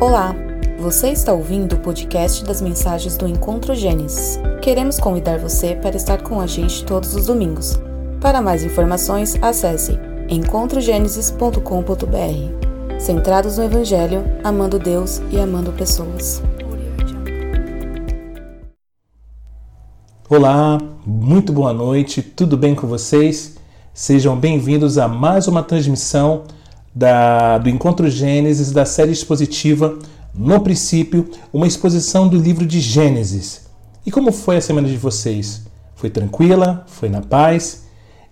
Olá, você está ouvindo o podcast das mensagens do Encontro Gênesis. Queremos convidar você para estar com a gente todos os domingos. Para mais informações, acesse encontrogenesis.com.br. Centrados no Evangelho, amando Deus e amando pessoas. Olá, muito boa noite, tudo bem com vocês? Sejam bem-vindos a mais uma transmissão da, do Encontro Gênesis, da série expositiva No Princípio, uma exposição do livro de Gênesis. E como foi a semana de vocês? Foi tranquila? Foi na paz?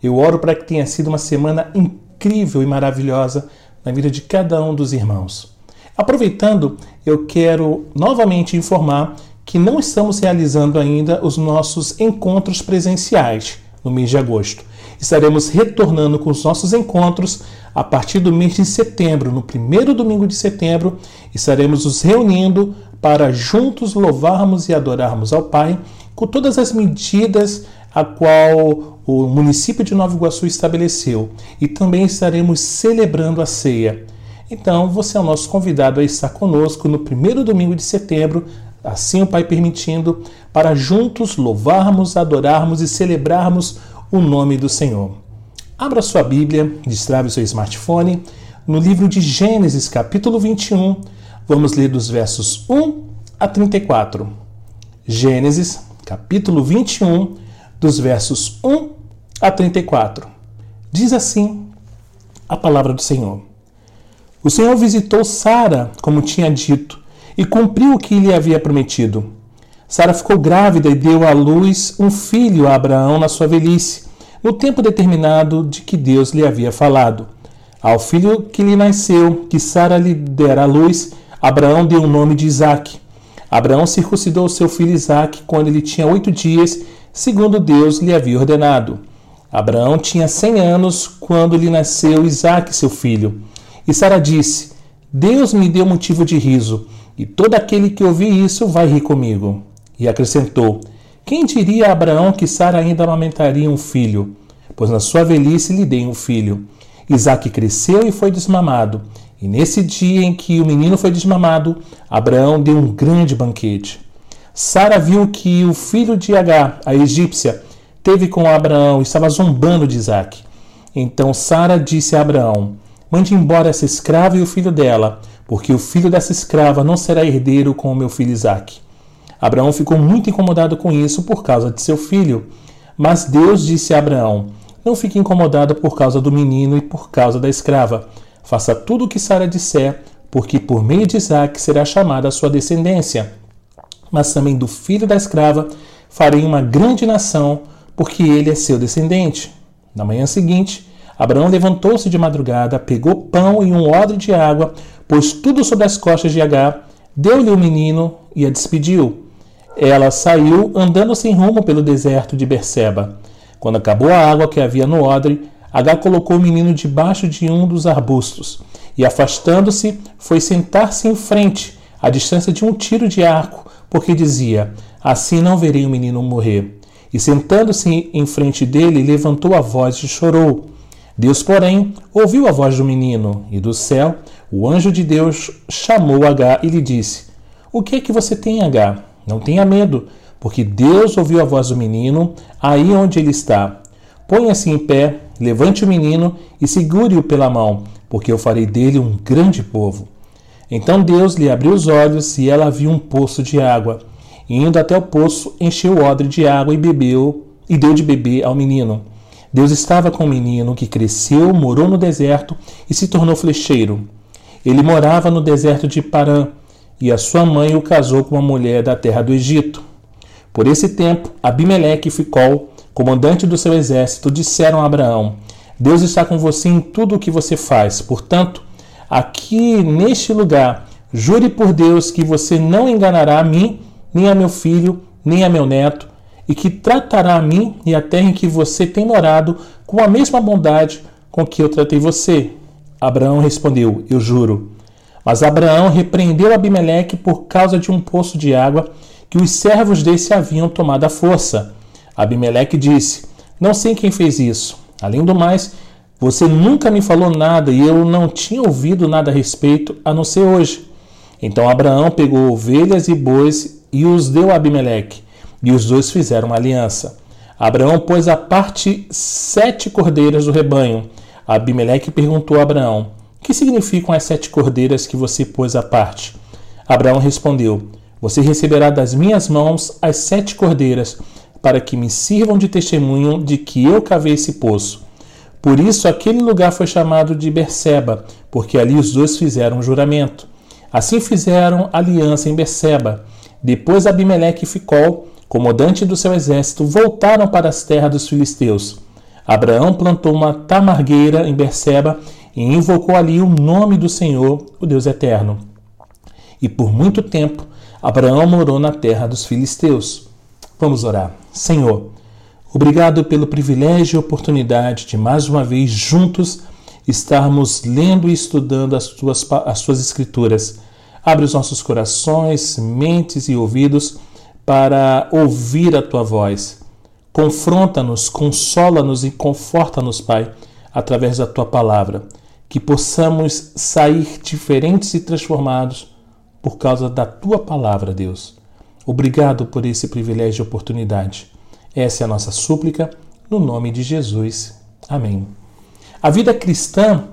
Eu oro para que tenha sido uma semana incrível e maravilhosa na vida de cada um dos irmãos. Aproveitando, eu quero novamente informar que não estamos realizando ainda os nossos encontros presenciais no mês de agosto. Estaremos retornando com os nossos encontros a partir do mês de setembro, no primeiro domingo de setembro, estaremos nos reunindo para juntos louvarmos e adorarmos ao Pai com todas as medidas a qual o município de Nova Iguaçu estabeleceu e também estaremos celebrando a ceia. Então, você é o nosso convidado a estar conosco no primeiro domingo de setembro, assim o Pai permitindo, para juntos louvarmos, adorarmos e celebrarmos o nome do Senhor. Abra sua Bíblia, destrave o seu smartphone, no livro de Gênesis, capítulo 21, vamos ler dos versos 1 a 34. Gênesis, capítulo 21, dos versos 1 a 34. Diz assim a palavra do Senhor. O Senhor visitou Sara, como tinha dito, e cumpriu o que lhe havia prometido. Sara ficou grávida e deu à luz um filho a Abraão na sua velhice no tempo determinado de que Deus lhe havia falado. Ao filho que lhe nasceu, que Sara lhe dera à luz, Abraão deu o nome de Isaque. Abraão circuncidou seu filho Isaque quando ele tinha oito dias, segundo Deus lhe havia ordenado. Abraão tinha cem anos quando lhe nasceu Isaque, seu filho. E Sara disse: Deus me deu motivo de riso, e todo aquele que ouvir isso vai rir comigo. E acrescentou: quem diria a Abraão que Sara ainda amamentaria um filho? Pois na sua velhice lhe dei um filho. Isaac cresceu e foi desmamado. E nesse dia em que o menino foi desmamado, Abraão deu um grande banquete. Sara viu que o filho de Agar, a egípcia, teve com Abraão e estava zombando de Isaac. Então Sara disse a Abraão: Mande embora essa escrava e o filho dela, porque o filho dessa escrava não será herdeiro com o meu filho Isaque. Abraão ficou muito incomodado com isso por causa de seu filho. Mas Deus disse a Abraão: Não fique incomodado por causa do menino e por causa da escrava. Faça tudo o que Sara disser, porque por meio de Isaac será chamada a sua descendência. Mas também do filho da escrava farei uma grande nação, porque ele é seu descendente. Na manhã seguinte, Abraão levantou-se de madrugada, pegou pão e um odre de água, pôs tudo sobre as costas de Agar, deu-lhe o menino e a despediu. Ela saiu andando sem rumo pelo deserto de Berseba. Quando acabou a água que havia no odre, Agar colocou o menino debaixo de um dos arbustos e, afastando-se, foi sentar-se em frente, à distância de um tiro de arco, porque dizia: Assim não verei o menino morrer. E sentando-se em frente dele, levantou a voz e chorou. Deus, porém, ouviu a voz do menino, e do céu o anjo de Deus chamou Agar e lhe disse: O que é que você tem, Agar? Não tenha medo, porque Deus ouviu a voz do menino aí onde ele está. Ponha-se em pé, levante o menino e segure-o pela mão, porque eu farei dele um grande povo. Então Deus lhe abriu os olhos e ela viu um poço de água. E indo até o poço, encheu o odre de água e bebeu, e deu de beber ao menino. Deus estava com o menino que cresceu, morou no deserto e se tornou flecheiro. Ele morava no deserto de Parã e a sua mãe o casou com uma mulher da terra do Egito. Por esse tempo, Abimeleque e Ficol, comandante do seu exército, disseram a Abraão: Deus está com você em tudo o que você faz. Portanto, aqui neste lugar, jure por Deus que você não enganará a mim, nem a meu filho, nem a meu neto, e que tratará a mim e a terra em que você tem morado com a mesma bondade com que eu tratei você. Abraão respondeu: Eu juro. Mas Abraão repreendeu Abimeleque por causa de um poço de água que os servos desse haviam tomado à força. Abimeleque disse: Não sei quem fez isso. Além do mais, você nunca me falou nada e eu não tinha ouvido nada a respeito, a não ser hoje. Então Abraão pegou ovelhas e bois e os deu a Abimeleque, e os dois fizeram uma aliança. Abraão pôs à parte sete cordeiras do rebanho. Abimeleque perguntou a Abraão: Que significam as sete cordeiras que você pôs à parte? Abraão respondeu: Você receberá das minhas mãos as sete cordeiras, para que me sirvam de testemunho de que eu cavei esse poço. Por isso aquele lugar foi chamado de Berseba, porque ali os dois fizeram um juramento. Assim fizeram aliança em Berseba. Depois Abimeleque e Ficol comandante do seu exército, voltaram para as terras dos filisteus. Abraão plantou uma tamargueira em Berseba e invocou ali o nome do Senhor, o Deus eterno. E por muito tempo Abraão morou na terra dos filisteus. Vamos orar. Senhor, obrigado pelo privilégio e oportunidade de mais uma vez juntos estarmos lendo e estudando as tuas, as tuas escrituras. Abre os nossos corações, mentes e ouvidos para ouvir a tua voz. Confronta-nos, consola-nos e conforta-nos, Pai, através da tua palavra, que possamos sair diferentes e transformados por causa da tua palavra, Deus. Obrigado por esse privilégio e oportunidade. Essa é a nossa súplica, no nome de Jesus. Amém. A vida cristã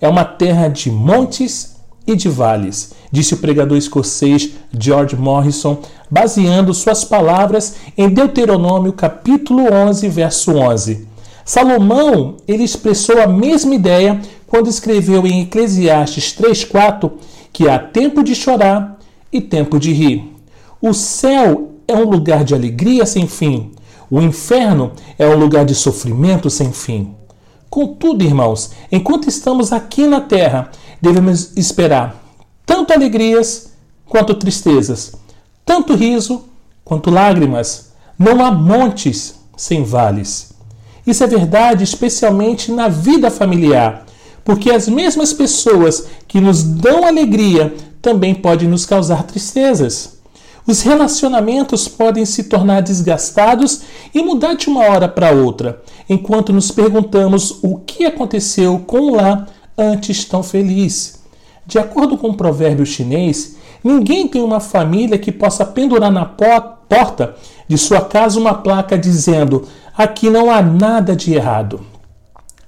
é uma terra de montes e de vales, disse o pregador escocês George Morrison, baseando suas palavras em Deuteronômio capítulo 11, verso 11. Salomão, ele expressou a mesma ideia quando escreveu em Eclesiastes 3:4 que há tempo de chorar e tempo de rir. O céu é um lugar de alegria sem fim. O inferno é um lugar de sofrimento sem fim. Contudo, irmãos, enquanto estamos aqui na terra, devemos esperar tanto alegrias quanto tristezas, tanto riso quanto lágrimas. Não há montes sem vales. Isso é verdade especialmente na vida familiar, porque as mesmas pessoas que nos dão alegria também podem nos causar tristezas. Os relacionamentos podem se tornar desgastados e mudar de uma hora para outra, enquanto nos perguntamos o que aconteceu com o lá antes tão feliz. De acordo com um provérbio chinês, ninguém tem uma família que possa pendurar na porta de sua casa uma placa dizendo: aqui não há nada de errado.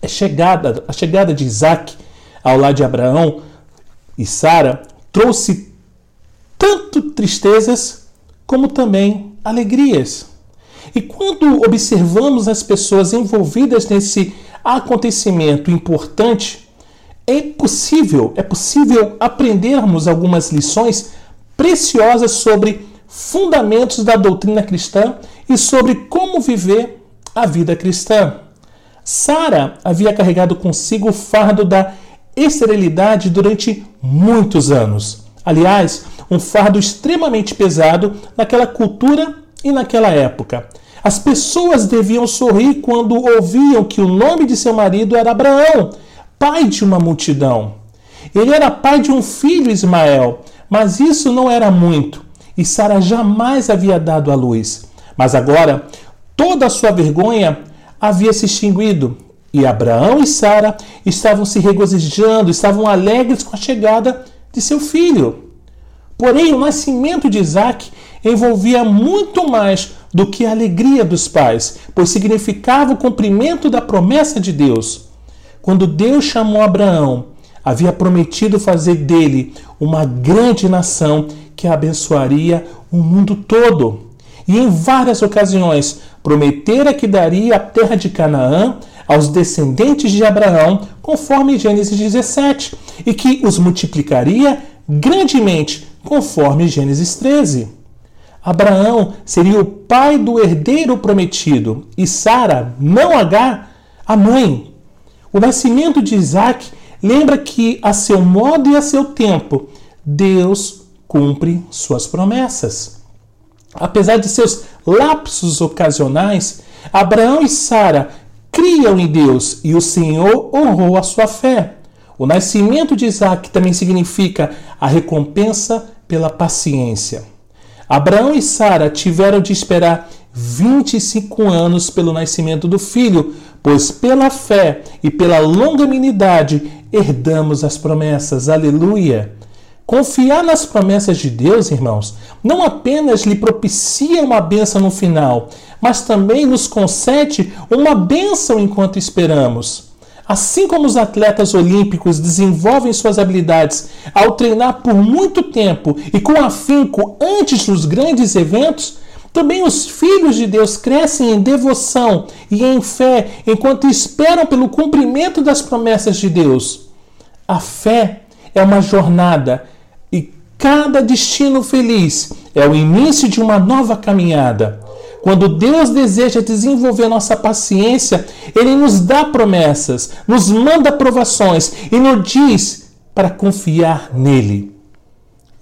A chegada, a chegada de Isaac ao lado de Abraão e Sara trouxe tanto tristezas como também alegrias. E quando observamos as pessoas envolvidas nesse acontecimento importante, é possível, é possível aprendermos algumas lições preciosas sobre fundamentos da doutrina cristã e sobre como viver a vida cristã. Sara havia carregado consigo o fardo da esterilidade durante muitos anos. Aliás, um fardo extremamente pesado naquela cultura e naquela época. As pessoas deviam sorrir quando ouviam que o nome de seu marido era Abraão, pai de uma multidão. Ele era pai de um filho, Ismael, mas isso não era muito, e Sara jamais havia dado à luz. Mas agora, toda a sua vergonha havia se extinguido, e Abraão e Sara estavam se regozijando, estavam alegres com a chegada de seu filho. Porém, o nascimento de Isaac envolvia muito mais do que a alegria dos pais, pois significava o cumprimento da promessa de Deus. Quando Deus chamou Abraão, havia prometido fazer dele uma grande nação que abençoaria o mundo todo. E em várias ocasiões prometera que daria a terra de Canaã aos descendentes de Abraão, conforme Gênesis 17, e que os multiplicaria grandemente, conforme Gênesis 13. Abraão seria o pai do herdeiro prometido e Sara, não H, a mãe. O nascimento de Isaac lembra que, a seu modo e a seu tempo, Deus cumpre suas promessas. Apesar de seus lapsos ocasionais, Abraão e Sara criam em Deus e o Senhor honrou a sua fé. O nascimento de Isaac também significa a recompensa pela paciência. Abraão e Sara tiveram de esperar 25 anos pelo nascimento do filho, pois pela fé e pela longanimidade herdamos as promessas. Aleluia! Confiar nas promessas de Deus, irmãos, não apenas lhe propicia uma bênção no final, mas também nos concede uma bênção enquanto esperamos. Assim como os atletas olímpicos desenvolvem suas habilidades ao treinar por muito tempo e com afinco antes dos grandes eventos, também os filhos de Deus crescem em devoção e em fé enquanto esperam pelo cumprimento das promessas de Deus. A fé é uma jornada cada destino feliz é o início de uma nova caminhada. Quando Deus deseja desenvolver nossa paciência, Ele nos dá promessas, nos manda provações e nos diz para confiar nele.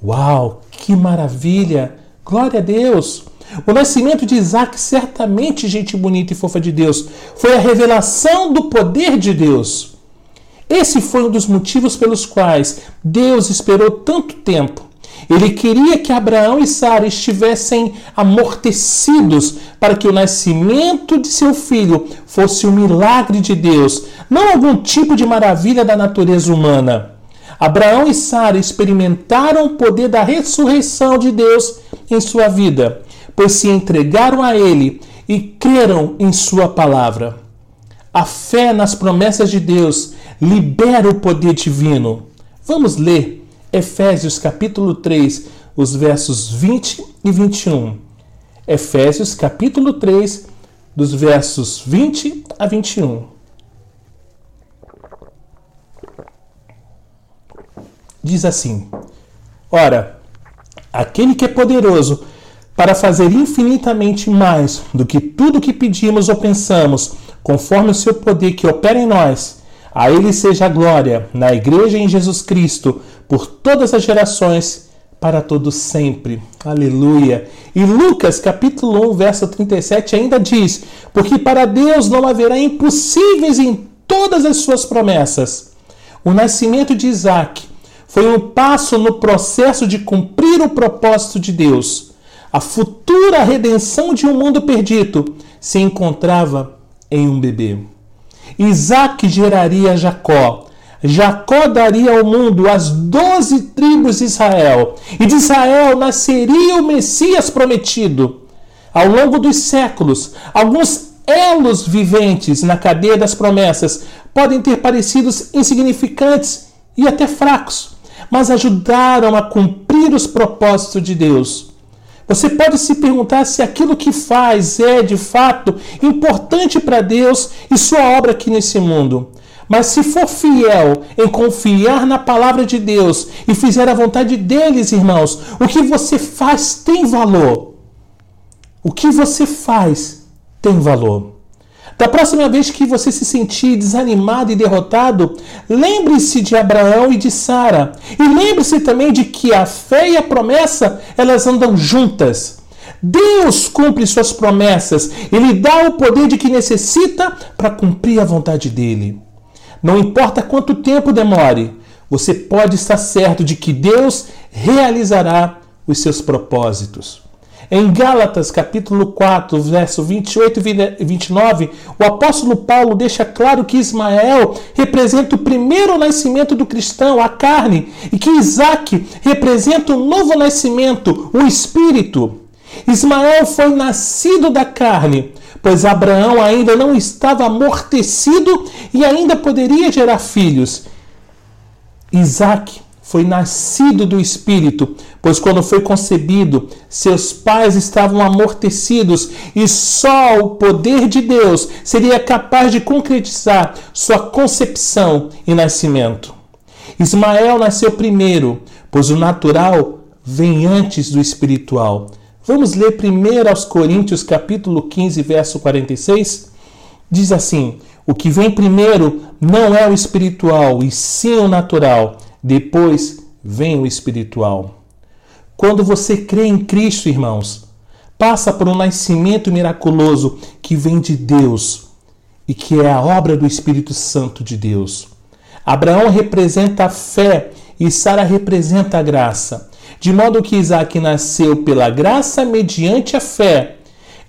Uau, que maravilha! Glória a Deus! O nascimento de Isaac, certamente, gente bonita e fofa de Deus, foi a revelação do poder de Deus. Esse foi um dos motivos pelos quais Deus esperou tanto tempo ele queria que Abraão e Sara estivessem amortecidos para que o nascimento de seu filho fosse um milagre de Deus, não algum tipo de maravilha da natureza humana. Abraão e Sara experimentaram o poder da ressurreição de Deus em sua vida, pois se entregaram a Ele e creram em Sua palavra. A fé nas promessas de Deus libera o poder divino. Vamos ler Efésios capítulo 3, os versos 20 e 21. Efésios capítulo 3, dos versos 20 a 21. Diz assim: Ora, aquele que é poderoso para fazer infinitamente mais do que tudo que pedimos ou pensamos, conforme o seu poder que opera em nós, a ele seja a glória na igreja em Jesus Cristo por todas as gerações, para todos sempre. Aleluia. E Lucas, capítulo 1, verso 37 ainda diz: Porque para Deus não haverá impossíveis em todas as suas promessas. O nascimento de Isaac foi um passo no processo de cumprir o propósito de Deus. A futura redenção de um mundo perdido se encontrava em um bebê. Isaac geraria Jacó, Jacó daria ao mundo as doze tribos de Israel, e de Israel nasceria o Messias prometido. Ao longo dos séculos, alguns elos viventes na cadeia das promessas podem ter parecido insignificantes e até fracos, mas ajudaram a cumprir os propósitos de Deus. Você pode se perguntar se aquilo que faz é de fato importante para Deus e sua obra aqui nesse mundo. Mas se for fiel em confiar na palavra de Deus e fizer a vontade deles, irmãos, o que você faz tem valor. O que você faz tem valor. Da próxima vez que você se sentir desanimado e derrotado, lembre-se de Abraão e de Sara. E lembre-se também de que a fé e a promessa, elas andam juntas. Deus cumpre suas promessas, ele dá o poder de que necessita para cumprir a vontade dele. Não importa quanto tempo demore, você pode estar certo de que Deus realizará os seus propósitos. Em Gálatas, capítulo 4, verso 28 e 29, o apóstolo Paulo deixa claro que Ismael representa o primeiro nascimento do cristão, a carne, e que Isaac representa o novo nascimento, o espírito. Ismael foi nascido da carne, pois Abraão ainda não estava amortecido e ainda poderia gerar filhos. Isaac foi nascido do Espírito, pois quando foi concebido, seus pais estavam amortecidos e só o poder de Deus seria capaz de concretizar sua concepção e nascimento. Ismael nasceu primeiro, pois o natural vem antes do espiritual. Vamos ler primeiro aos Coríntios capítulo 15, verso 46? Diz assim: O que vem primeiro não é o espiritual, e sim o natural. Depois vem o espiritual. Quando você crê em Cristo, irmãos, passa por um nascimento miraculoso que vem de Deus e que é a obra do Espírito Santo de Deus. Abraão representa a fé e Sara representa a graça de modo que Isaac nasceu pela graça mediante a fé.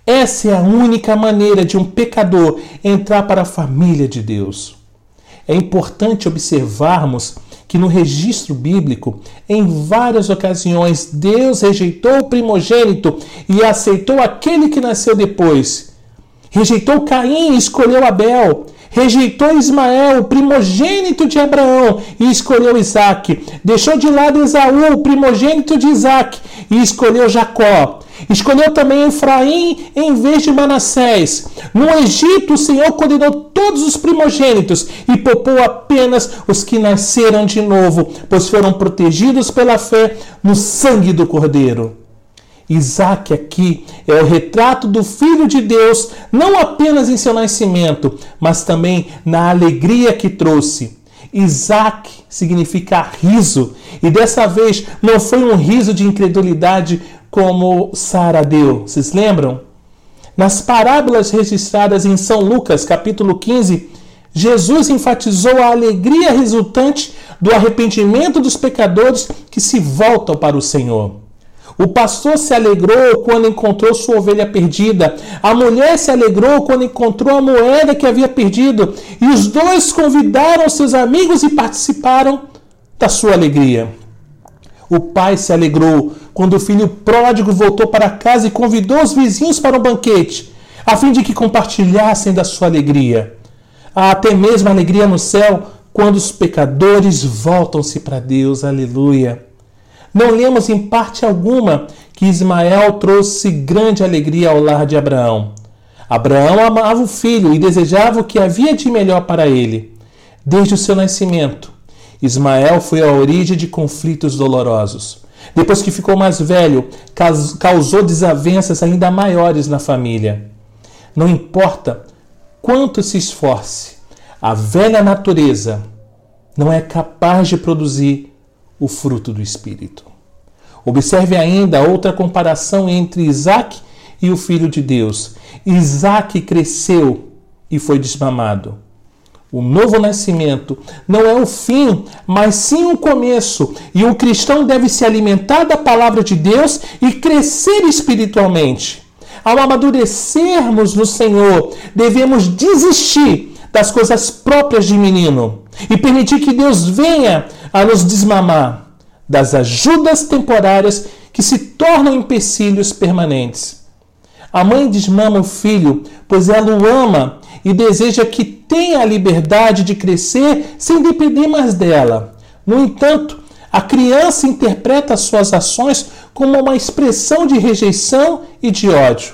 Essa é a única maneira de um pecador entrar para a família de Deus. É importante observarmos que no registro bíblico, em várias ocasiões, Deus rejeitou o primogênito e aceitou aquele que nasceu depois. Rejeitou Caim e escolheu Abel. Rejeitou Ismael, o primogênito de Abraão, e escolheu Isaac. Deixou de lado Esaú, o primogênito de Isaac, e escolheu Jacó. Escolheu também Efraim em vez de Manassés. No Egito, o Senhor condenou todos os primogênitos e poupou apenas os que nasceram de novo, pois foram protegidos pela fé no sangue do Cordeiro. Isaac aqui é o retrato do Filho de Deus, não apenas em seu nascimento, mas também na alegria que trouxe. Isaac significa riso, e dessa vez não foi um riso de incredulidade como Sara deu. Vocês lembram? Nas parábolas registradas em São Lucas, capítulo 15, Jesus enfatizou a alegria resultante do arrependimento dos pecadores que se voltam para o Senhor. O pastor se alegrou quando encontrou sua ovelha perdida. A mulher se alegrou quando encontrou a moeda que havia perdido. E os dois convidaram seus amigos e participaram da sua alegria. O pai se alegrou quando o filho pródigo voltou para casa e convidou os vizinhos para um banquete, a fim de que compartilhassem da sua alegria. Há até mesmo alegria no céu quando os pecadores voltam-se para Deus. Aleluia. Não lemos em parte alguma que Ismael trouxe grande alegria ao lar de Abraão. Abraão amava o filho e desejava o que havia de melhor para ele. Desde o seu nascimento, Ismael foi a origem de conflitos dolorosos. Depois que ficou mais velho, causou desavenças ainda maiores na família. Não importa quanto se esforce, a velha natureza não é capaz de produzir o fruto do Espírito. Observe ainda outra comparação entre Isaac e o Filho de Deus. Isaac cresceu e foi desmamado. O novo nascimento não é o fim, mas sim o começo. E o cristão deve se alimentar da palavra de Deus e crescer espiritualmente. Ao amadurecermos no Senhor, devemos desistir das coisas próprias de menino e permitir que Deus venha a nos desmamar das ajudas temporárias que se tornam empecilhos permanentes. A mãe desmama o filho, pois ela o ama e deseja que tenha a liberdade de crescer sem depender mais dela. No entanto, a criança interpreta suas ações como uma expressão de rejeição e de ódio.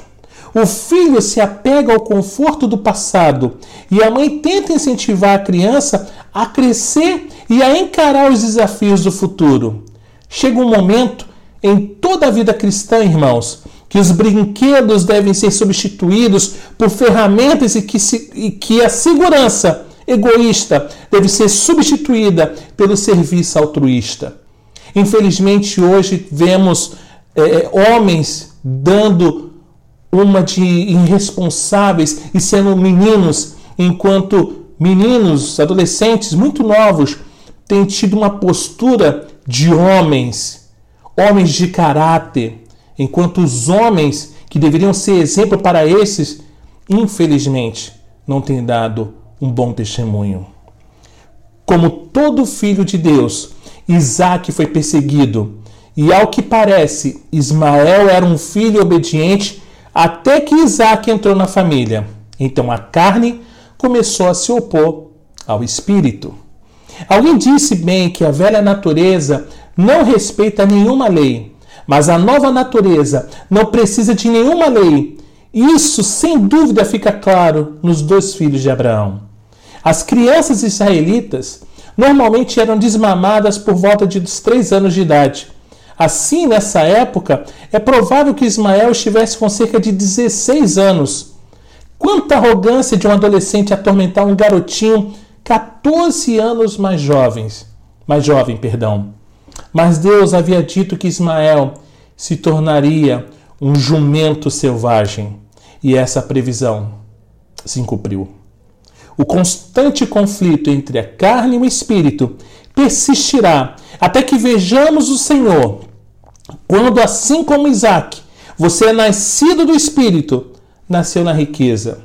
O filho se apega ao conforto do passado e a mãe tenta incentivar a criança a crescer e a encarar os desafios do futuro. Chega um momento em toda a vida cristã, irmãos, que os brinquedos devem ser substituídos por ferramentas e que, se, e que a segurança egoísta deve ser substituída pelo serviço altruísta. Infelizmente, hoje vemos é, homens dando uma de irresponsáveis e sendo meninos, enquanto meninos, adolescentes muito novos, têm tido uma postura de homens, homens de caráter, enquanto os homens que deveriam ser exemplo para esses, infelizmente, não têm dado um bom testemunho. Como todo filho de Deus, Isaac foi perseguido, e ao que parece, Ismael era um filho obediente até que Isaac entrou na família. Então a carne começou a se opor ao espírito. Alguém disse bem que a velha natureza não respeita nenhuma lei, mas a nova natureza não precisa de nenhuma lei. Isso, sem dúvida, fica claro nos dois filhos de Abraão. As crianças israelitas normalmente eram desmamadas por volta de dos três anos de idade. Assim, nessa época, é provável que Ismael estivesse com cerca de 16 anos. Quanta arrogância de um adolescente atormentar um garotinho 14 anos mais jovens, mais jovem, perdão. Mas Deus havia dito que Ismael se tornaria um jumento selvagem, e essa previsão se cumpriu. O constante conflito entre a carne e o espírito persistirá até que vejamos o Senhor, quando, assim como Isaac, você é nascido do espírito, nasceu na riqueza.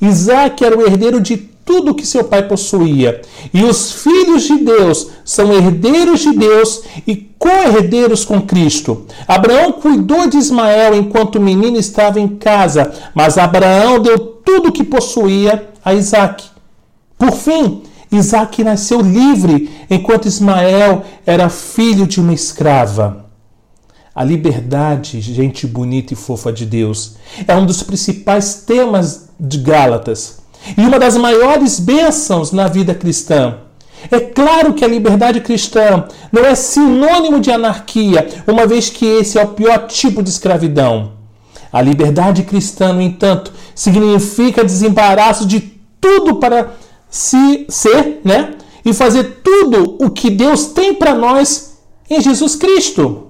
Isaac era o herdeiro de tudo que seu pai possuía. E os filhos de Deus são herdeiros de Deus e co-herdeiros com Cristo. Abraão cuidou de Ismael enquanto o menino estava em casa, mas Abraão deu tudo o que possuía a Isaac. Por fim, Isaac nasceu livre, enquanto Ismael era filho de uma escrava. A liberdade, gente bonita e fofa de Deus, é um dos principais temas de Gálatas e uma das maiores bênçãos na vida cristã. É claro que a liberdade cristã não é sinônimo de anarquia, uma vez que esse é o pior tipo de escravidão. A liberdade cristã, no entanto, significa desembaraço de tudo para se ser, né? E fazer tudo o que Deus tem para nós em Jesus Cristo.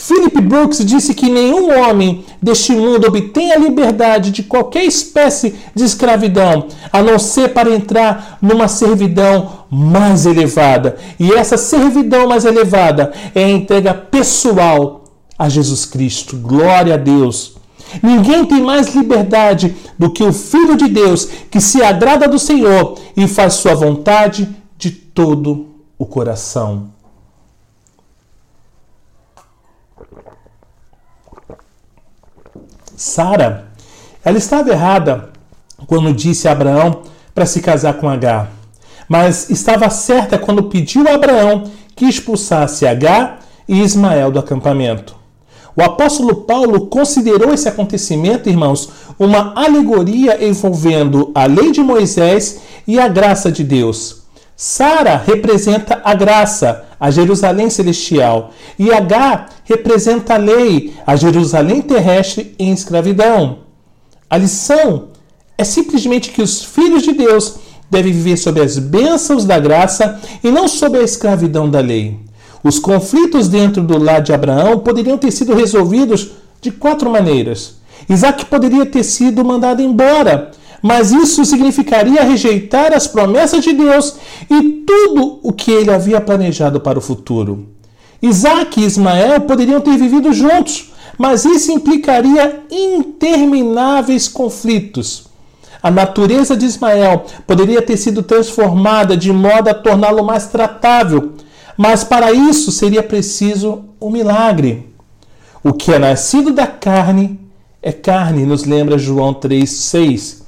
Philip Brooks disse que nenhum homem deste mundo obtém a liberdade de qualquer espécie de escravidão, a não ser para entrar numa servidão mais elevada. E essa servidão mais elevada é a entrega pessoal a Jesus Cristo. Glória a Deus. Ninguém tem mais liberdade do que o Filho de Deus, que se agrada do Senhor e faz sua vontade de todo o coração. Sara, ela estava errada quando disse a Abraão para se casar com Agar, mas estava certa quando pediu a Abraão que expulsasse Agar e Ismael do acampamento. O apóstolo Paulo considerou esse acontecimento, irmãos, uma alegoria envolvendo a lei de Moisés e a graça de Deus. Sara representa a graça, a Jerusalém celestial, e Agar representa a lei, a Jerusalém terrestre em escravidão. A lição é simplesmente que os filhos de Deus devem viver sob as bênçãos da graça e não sob a escravidão da lei. Os conflitos dentro do lar de Abraão poderiam ter sido resolvidos de quatro maneiras. Isaac poderia ter sido mandado embora, mas isso significaria rejeitar as promessas de Deus e tudo o que ele havia planejado para o futuro. Isaac e Ismael poderiam ter vivido juntos, mas isso implicaria intermináveis conflitos. A natureza de Ismael poderia ter sido transformada de modo a torná-lo mais tratável, mas para isso seria preciso um milagre. O que é nascido da carne é carne, nos lembra João 3,6,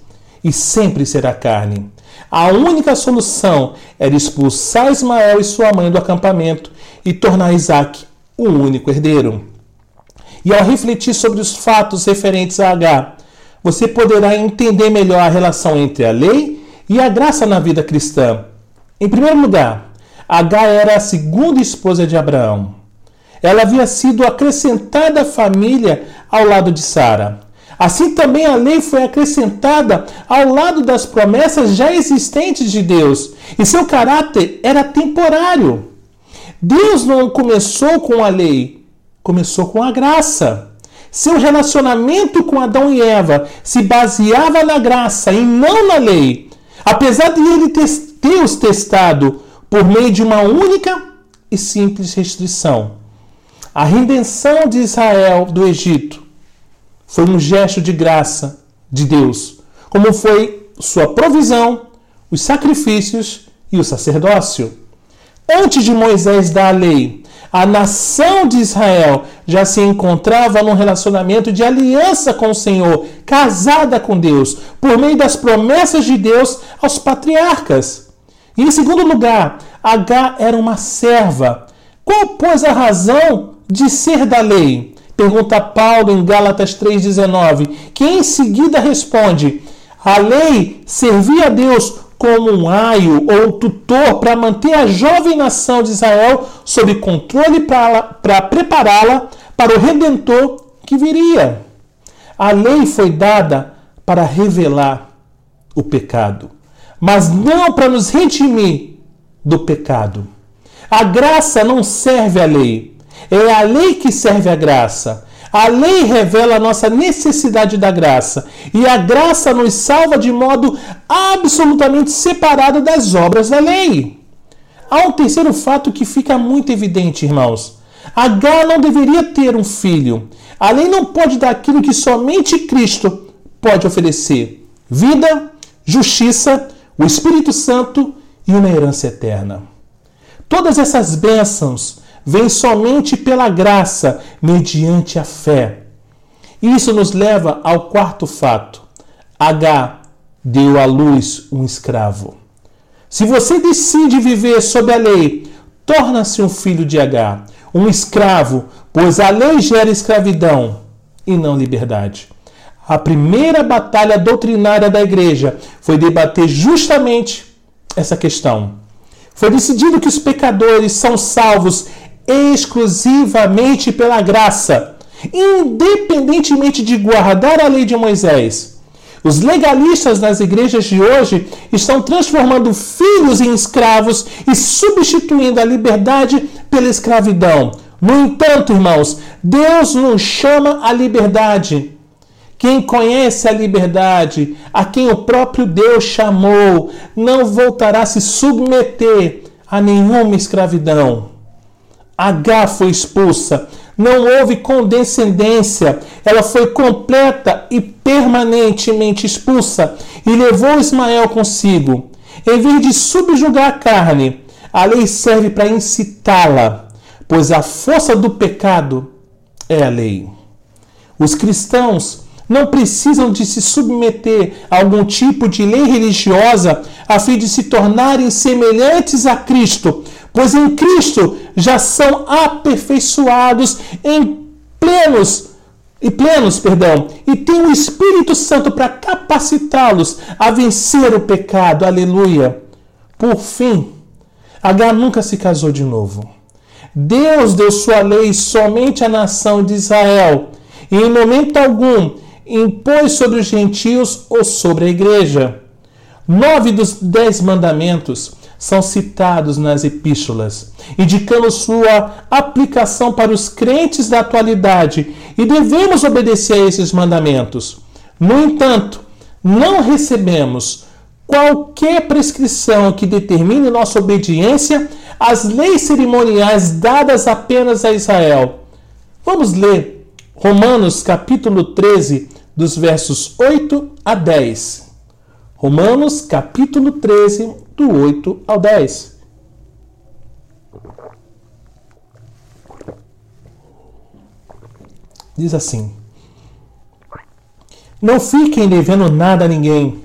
e sempre será carne. A única solução era expulsar Ismael e sua mãe do acampamento e tornar Isaac o único herdeiro. E ao refletir sobre os fatos referentes a H, você poderá entender melhor a relação entre a lei e a graça na vida cristã. Em primeiro lugar, H era a segunda esposa de Abraão. Ela havia sido acrescentada à família ao lado de Sara. Assim também a lei foi acrescentada ao lado das promessas já existentes de Deus, e seu caráter era temporário. Deus não começou com a lei, começou com a graça. Seu relacionamento com Adão e Eva se baseava na graça e não na lei. Apesar de ele ter os testado por meio de uma única e simples restrição. A redenção de Israel do Egito foi um gesto de graça de Deus, como foi sua provisão, os sacrifícios e o sacerdócio. Antes de Moisés dar a lei, a nação de Israel já se encontrava num relacionamento de aliança com o Senhor, casada com Deus, por meio das promessas de Deus aos patriarcas. E em segundo lugar, H era uma serva. Qual, pois, a razão de ser da lei? Pergunta Paulo em Gálatas 3,19, que em seguida responde: A lei servia a Deus como um aio ou tutor para manter a jovem nação de Israel sob controle para prepará-la para o redentor que viria. A lei foi dada para revelar o pecado mas não para nos redimir do pecado. A graça não serve à lei, é a lei que serve à graça. A lei revela a nossa necessidade da graça e a graça nos salva de modo absolutamente separado das obras da lei. Há um terceiro fato que fica muito evidente, irmãos. H não deveria ter um filho. A lei não pode dar aquilo que somente Cristo pode oferecer: vida, justiça, o Espírito Santo e uma herança eterna. Todas essas bênçãos vêm somente pela graça, mediante a fé. Isso nos leva ao quarto fato. H deu à luz um escravo. Se você decide viver sob a lei, torna-se um filho de H, um escravo, pois a lei gera escravidão e não liberdade. A primeira batalha doutrinária da igreja foi debater justamente essa questão. Foi decidido que os pecadores são salvos exclusivamente pela graça, independentemente de guardar a lei de Moisés. Os legalistas nas igrejas de hoje estão transformando filhos em escravos e substituindo a liberdade pela escravidão. No entanto, irmãos, Deus nos chama à liberdade. Quem conhece a liberdade, a quem o próprio Deus chamou, não voltará a se submeter a nenhuma escravidão. H foi expulsa, não houve condescendência, ela foi completa e permanentemente expulsa e levou Ismael consigo. Em vez de subjugar a carne, a lei serve para incitá-la, pois a força do pecado é a lei. Os cristãos não precisam de se submeter a algum tipo de lei religiosa a fim de se tornarem semelhantes a Cristo, pois em Cristo já são aperfeiçoados em plenos e plenos, perdão, e tem o Espírito Santo para capacitá-los a vencer o pecado. Aleluia. Por fim, H nunca se casou de novo. Deus deu sua lei somente à nação de Israel e em momento algum impôs sobre os gentios ou sobre a igreja. Nove dos dez mandamentos são citados nas epístolas, indicando sua aplicação para os crentes da atualidade e devemos obedecer a esses mandamentos. No entanto, não recebemos qualquer prescrição que determine nossa obediência às leis cerimoniais dadas apenas a Israel. Vamos ler Romanos capítulo 13, dos versos 8 a 10. Romanos capítulo 13, do 8 ao 10. Diz assim: Não fiquem devendo nada a ninguém,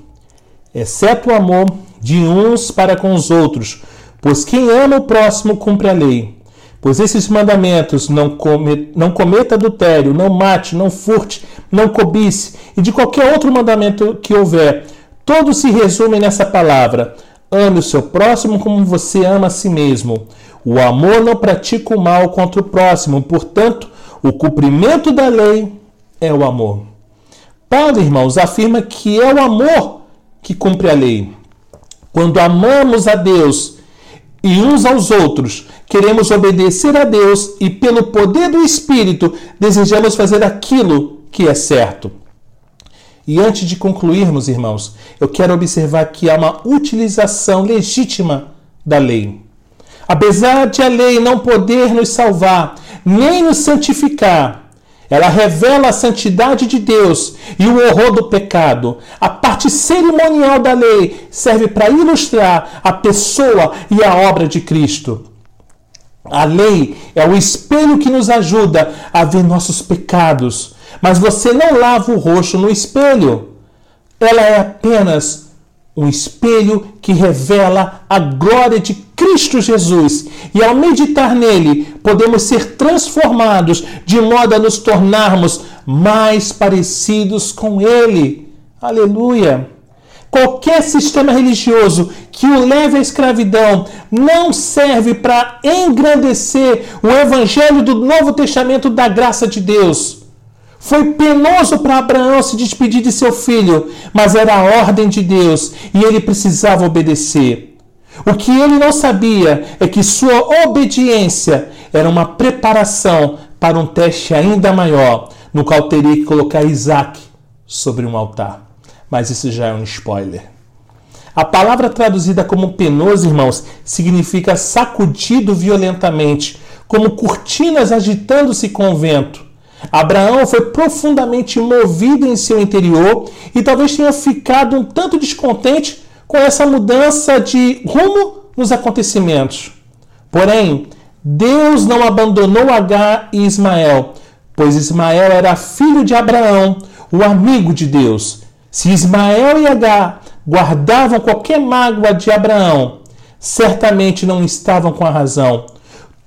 exceto o amor de uns para com os outros, pois quem ama o próximo cumpre a lei. Pois esses mandamentos, não, come, não cometa adultério, não mate, não furte, não cobice, e de qualquer outro mandamento que houver, todos se resumem nessa palavra: Ame o seu próximo como você ama a si mesmo. O amor não pratica o mal contra o próximo, portanto, o cumprimento da lei é o amor. Paulo, irmãos, afirma que é o amor que cumpre a lei. Quando amamos a Deus e uns aos outros, queremos obedecer a Deus e, pelo poder do Espírito, desejamos fazer aquilo que é certo. E antes de concluirmos, irmãos, eu quero observar que há uma utilização legítima da lei. Apesar de a lei não poder nos salvar, nem nos santificar, ela revela a santidade de Deus e o horror do pecado. A parte cerimonial da lei serve para ilustrar a pessoa e a obra de Cristo. A lei é o espelho que nos ajuda a ver nossos pecados, mas você não lava o rosto no espelho. Ela é apenas um espelho que revela a glória de Cristo Jesus. E ao meditar nele, podemos ser transformados de modo a nos tornarmos mais parecidos com ele. Aleluia! Qualquer sistema religioso que o leve à escravidão não serve para engrandecer o evangelho do Novo Testamento da graça de Deus. Foi penoso para Abraão se despedir de seu filho, mas era a ordem de Deus e ele precisava obedecer. O que ele não sabia é que sua obediência era uma preparação para um teste ainda maior, no qual teria que colocar Isaac sobre um altar. Mas isso já é um spoiler. A palavra traduzida como penoso, irmãos, significa sacudido violentamente, como cortinas agitando-se com o vento. Abraão foi profundamente movido em seu interior e talvez tenha ficado um tanto descontente com essa mudança de rumo nos acontecimentos. Porém, Deus não abandonou Agar e Ismael, pois Ismael era filho de Abraão, o amigo de Deus. Se Ismael e Agar guardavam qualquer mágoa de Abraão, certamente não estavam com a razão.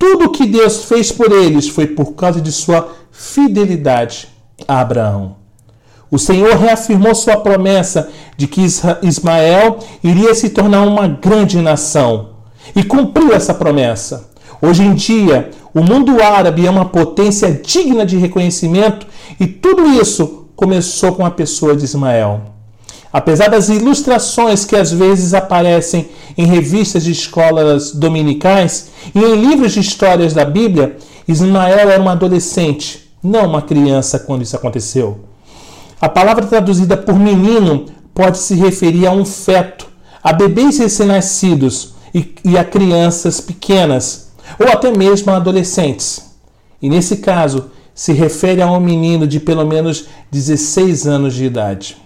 Tudo o que Deus fez por eles foi por causa de sua fidelidade a Abraão. O Senhor reafirmou sua promessa de que Ismael iria se tornar uma grande nação e cumpriu essa promessa. Hoje em dia, o mundo árabe é uma potência digna de reconhecimento e tudo isso começou com a pessoa de Ismael. Apesar das ilustrações que às vezes aparecem em revistas de escolas dominicais e em livros de histórias da Bíblia, Ismael era um adolescente, não uma criança quando isso aconteceu. A palavra traduzida por menino pode se referir a um feto, a bebês recém-nascidos e, e a crianças pequenas, ou até mesmo a adolescentes. E nesse caso, se refere a um menino de pelo menos 16 anos de idade.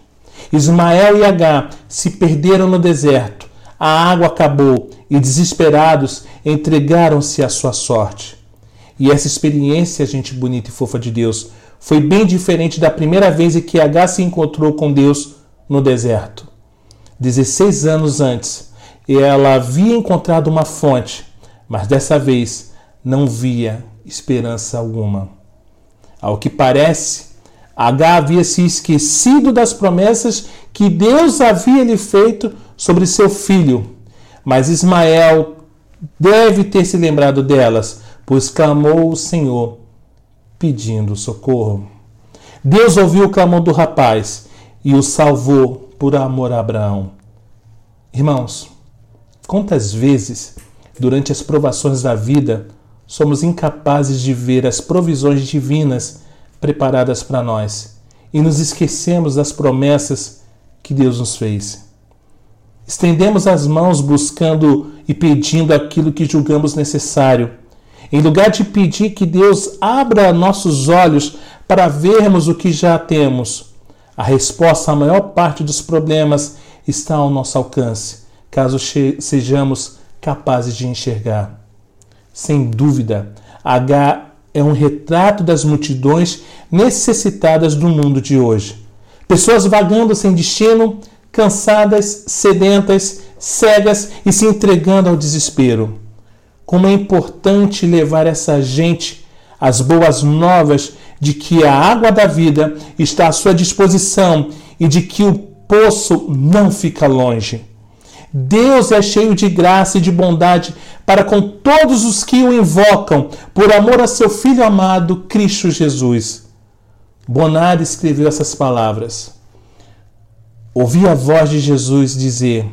Ismael e Agar se perderam no deserto, a água acabou e, desesperados, entregaram-se à sua sorte. E essa experiência, gente bonita e fofa de Deus, foi bem diferente da primeira vez em que H se encontrou com Deus no deserto. 16 anos antes, ela havia encontrado uma fonte, mas dessa vez não via esperança alguma. Ao que parece, H havia se esquecido das promessas que Deus havia lhe feito sobre seu filho, mas Ismael deve ter se lembrado delas, pois clamou o Senhor pedindo socorro. Deus ouviu o clamor do rapaz e o salvou por amor a Abraão. Irmãos, quantas vezes, durante as provações da vida, somos incapazes de ver as provisões divinas preparadas para nós e nos esquecemos das promessas que Deus nos fez. Estendemos as mãos buscando e pedindo aquilo que julgamos necessário em lugar de pedir que Deus abra nossos olhos para vermos o que já temos, a resposta à maior parte dos problemas está ao nosso alcance, caso sejamos capazes de enxergar. Sem dúvida, H é um retrato das multidões necessitadas do mundo de hoje. Pessoas vagando sem destino, cansadas, sedentas, cegas e se entregando ao desespero. Como é importante levar essa gente as boas novas de que a água da vida está à sua disposição e de que o poço não fica longe. Deus é cheio de graça e de bondade para com todos os que o invocam, por amor a seu Filho amado, Cristo Jesus. Bonard escreveu essas palavras. Ouvi a voz de Jesus dizer: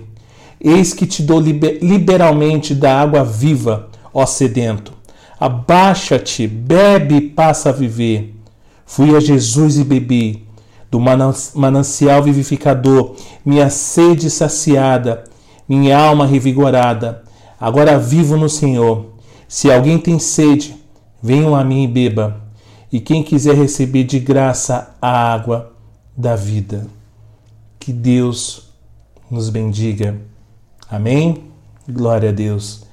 Eis que te dou liberalmente da água viva, ó sedento. Abaixa-te, bebe e passa a viver. Fui a Jesus e bebi, do manancial vivificador, minha sede saciada, minha alma revigorada. Agora vivo no Senhor. Se alguém tem sede, venham a mim e beba. E quem quiser receber de graça a água da vida. Que Deus nos bendiga. Amém? Glória a Deus.